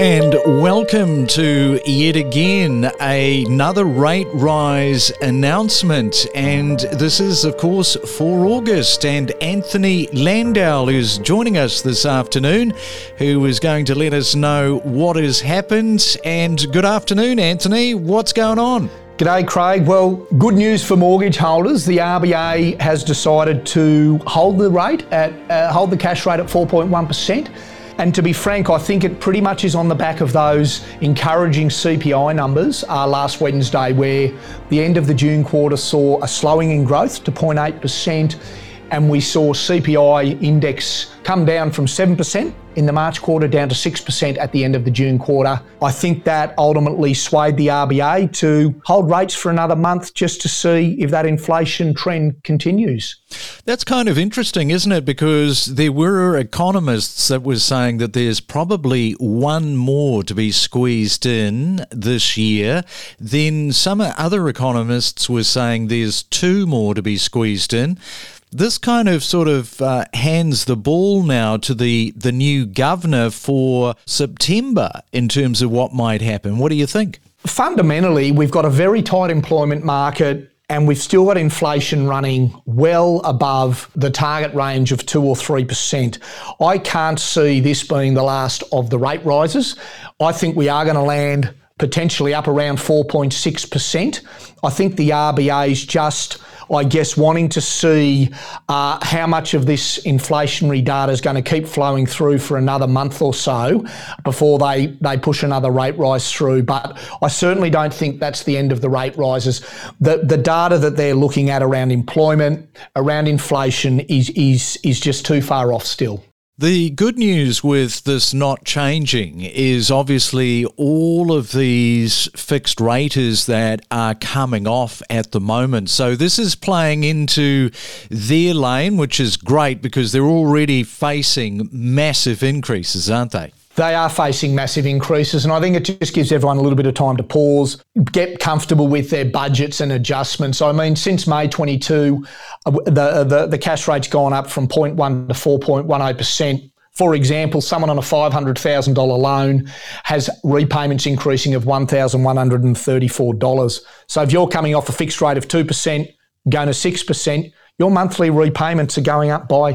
And welcome to yet again another rate rise announcement. And this is, of course, for August. And Anthony Landau is joining us this afternoon, who is going to let us know what has happened. And good afternoon, Anthony. What's going on? G'day, Craig. Well, good news for mortgage holders. The RBA has decided to hold the rate at uh, hold the cash rate at 4.1%. And to be frank, I think it pretty much is on the back of those encouraging CPI numbers. Uh, last Wednesday, where the end of the June quarter saw a slowing in growth to 0.8%, and we saw CPI index come down from 7% in the March quarter down to 6% at the end of the June quarter. I think that ultimately swayed the RBA to hold rates for another month just to see if that inflation trend continues. That's kind of interesting, isn't it? Because there were economists that were saying that there's probably one more to be squeezed in this year. Then some other economists were saying there's two more to be squeezed in this kind of sort of uh, hands the ball now to the, the new governor for September in terms of what might happen. What do you think? Fundamentally, we've got a very tight employment market and we've still got inflation running well above the target range of 2 or 3%. I can't see this being the last of the rate rises. I think we are going to land potentially up around 4.6%. I think the RBA is just I guess, wanting to see uh, how much of this inflationary data is going to keep flowing through for another month or so before they, they push another rate rise through. But I certainly don't think that's the end of the rate rises. The, the data that they're looking at around employment, around inflation, is, is, is just too far off still. The good news with this not changing is obviously all of these fixed raters that are coming off at the moment. So this is playing into their lane, which is great because they're already facing massive increases, aren't they? They are facing massive increases. And I think it just gives everyone a little bit of time to pause, get comfortable with their budgets and adjustments. I mean, since May 22, uh, the, the, the cash rate's gone up from 0.1 to 4.18%. For example, someone on a $500,000 loan has repayments increasing of $1,134. So if you're coming off a fixed rate of 2%, going to 6%, your monthly repayments are going up by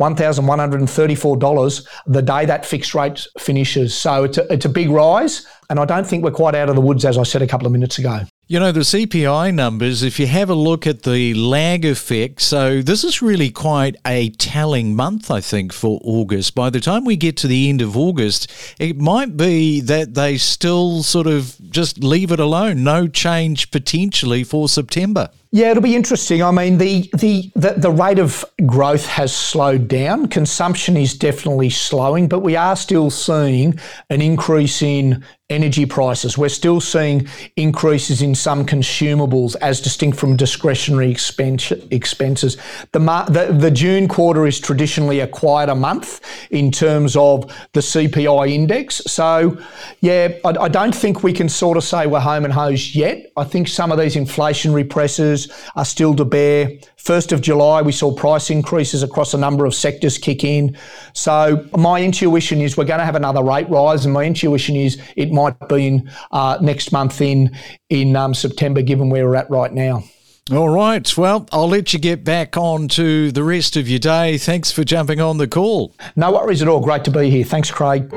$1,134 the day that fixed rate finishes. So it's a, it's a big rise, and I don't think we're quite out of the woods, as I said a couple of minutes ago. You know, the CPI numbers, if you have a look at the lag effect, so this is really quite a telling month, I think, for August. By the time we get to the end of August, it might be that they still sort of just leave it alone, no change potentially for September. Yeah, it'll be interesting. I mean, the, the, the, the, rate of growth has slowed down. Consumption is definitely slowing, but we are still seeing an increase in energy prices. We're still seeing increases in some consumables as distinct from discretionary expense, expenses. The, the, the June quarter is traditionally a quieter month in terms of the CPI index. So, yeah, I, I don't think we can sort of say we're home and hosed yet. I think some of these inflationary pressures are still to bear. 1st of July, we saw price increases across a number of sectors kick in. So, my intuition is we're going to have another rate rise, and my intuition is it might might be in uh, next month in in um, September, given where we're at right now. All right. Well, I'll let you get back on to the rest of your day. Thanks for jumping on the call. No worries at all. Great to be here. Thanks, Craig.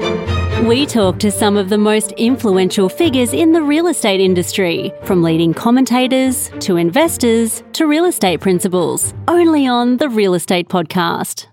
We talk to some of the most influential figures in the real estate industry, from leading commentators to investors to real estate principals, only on the Real Estate Podcast.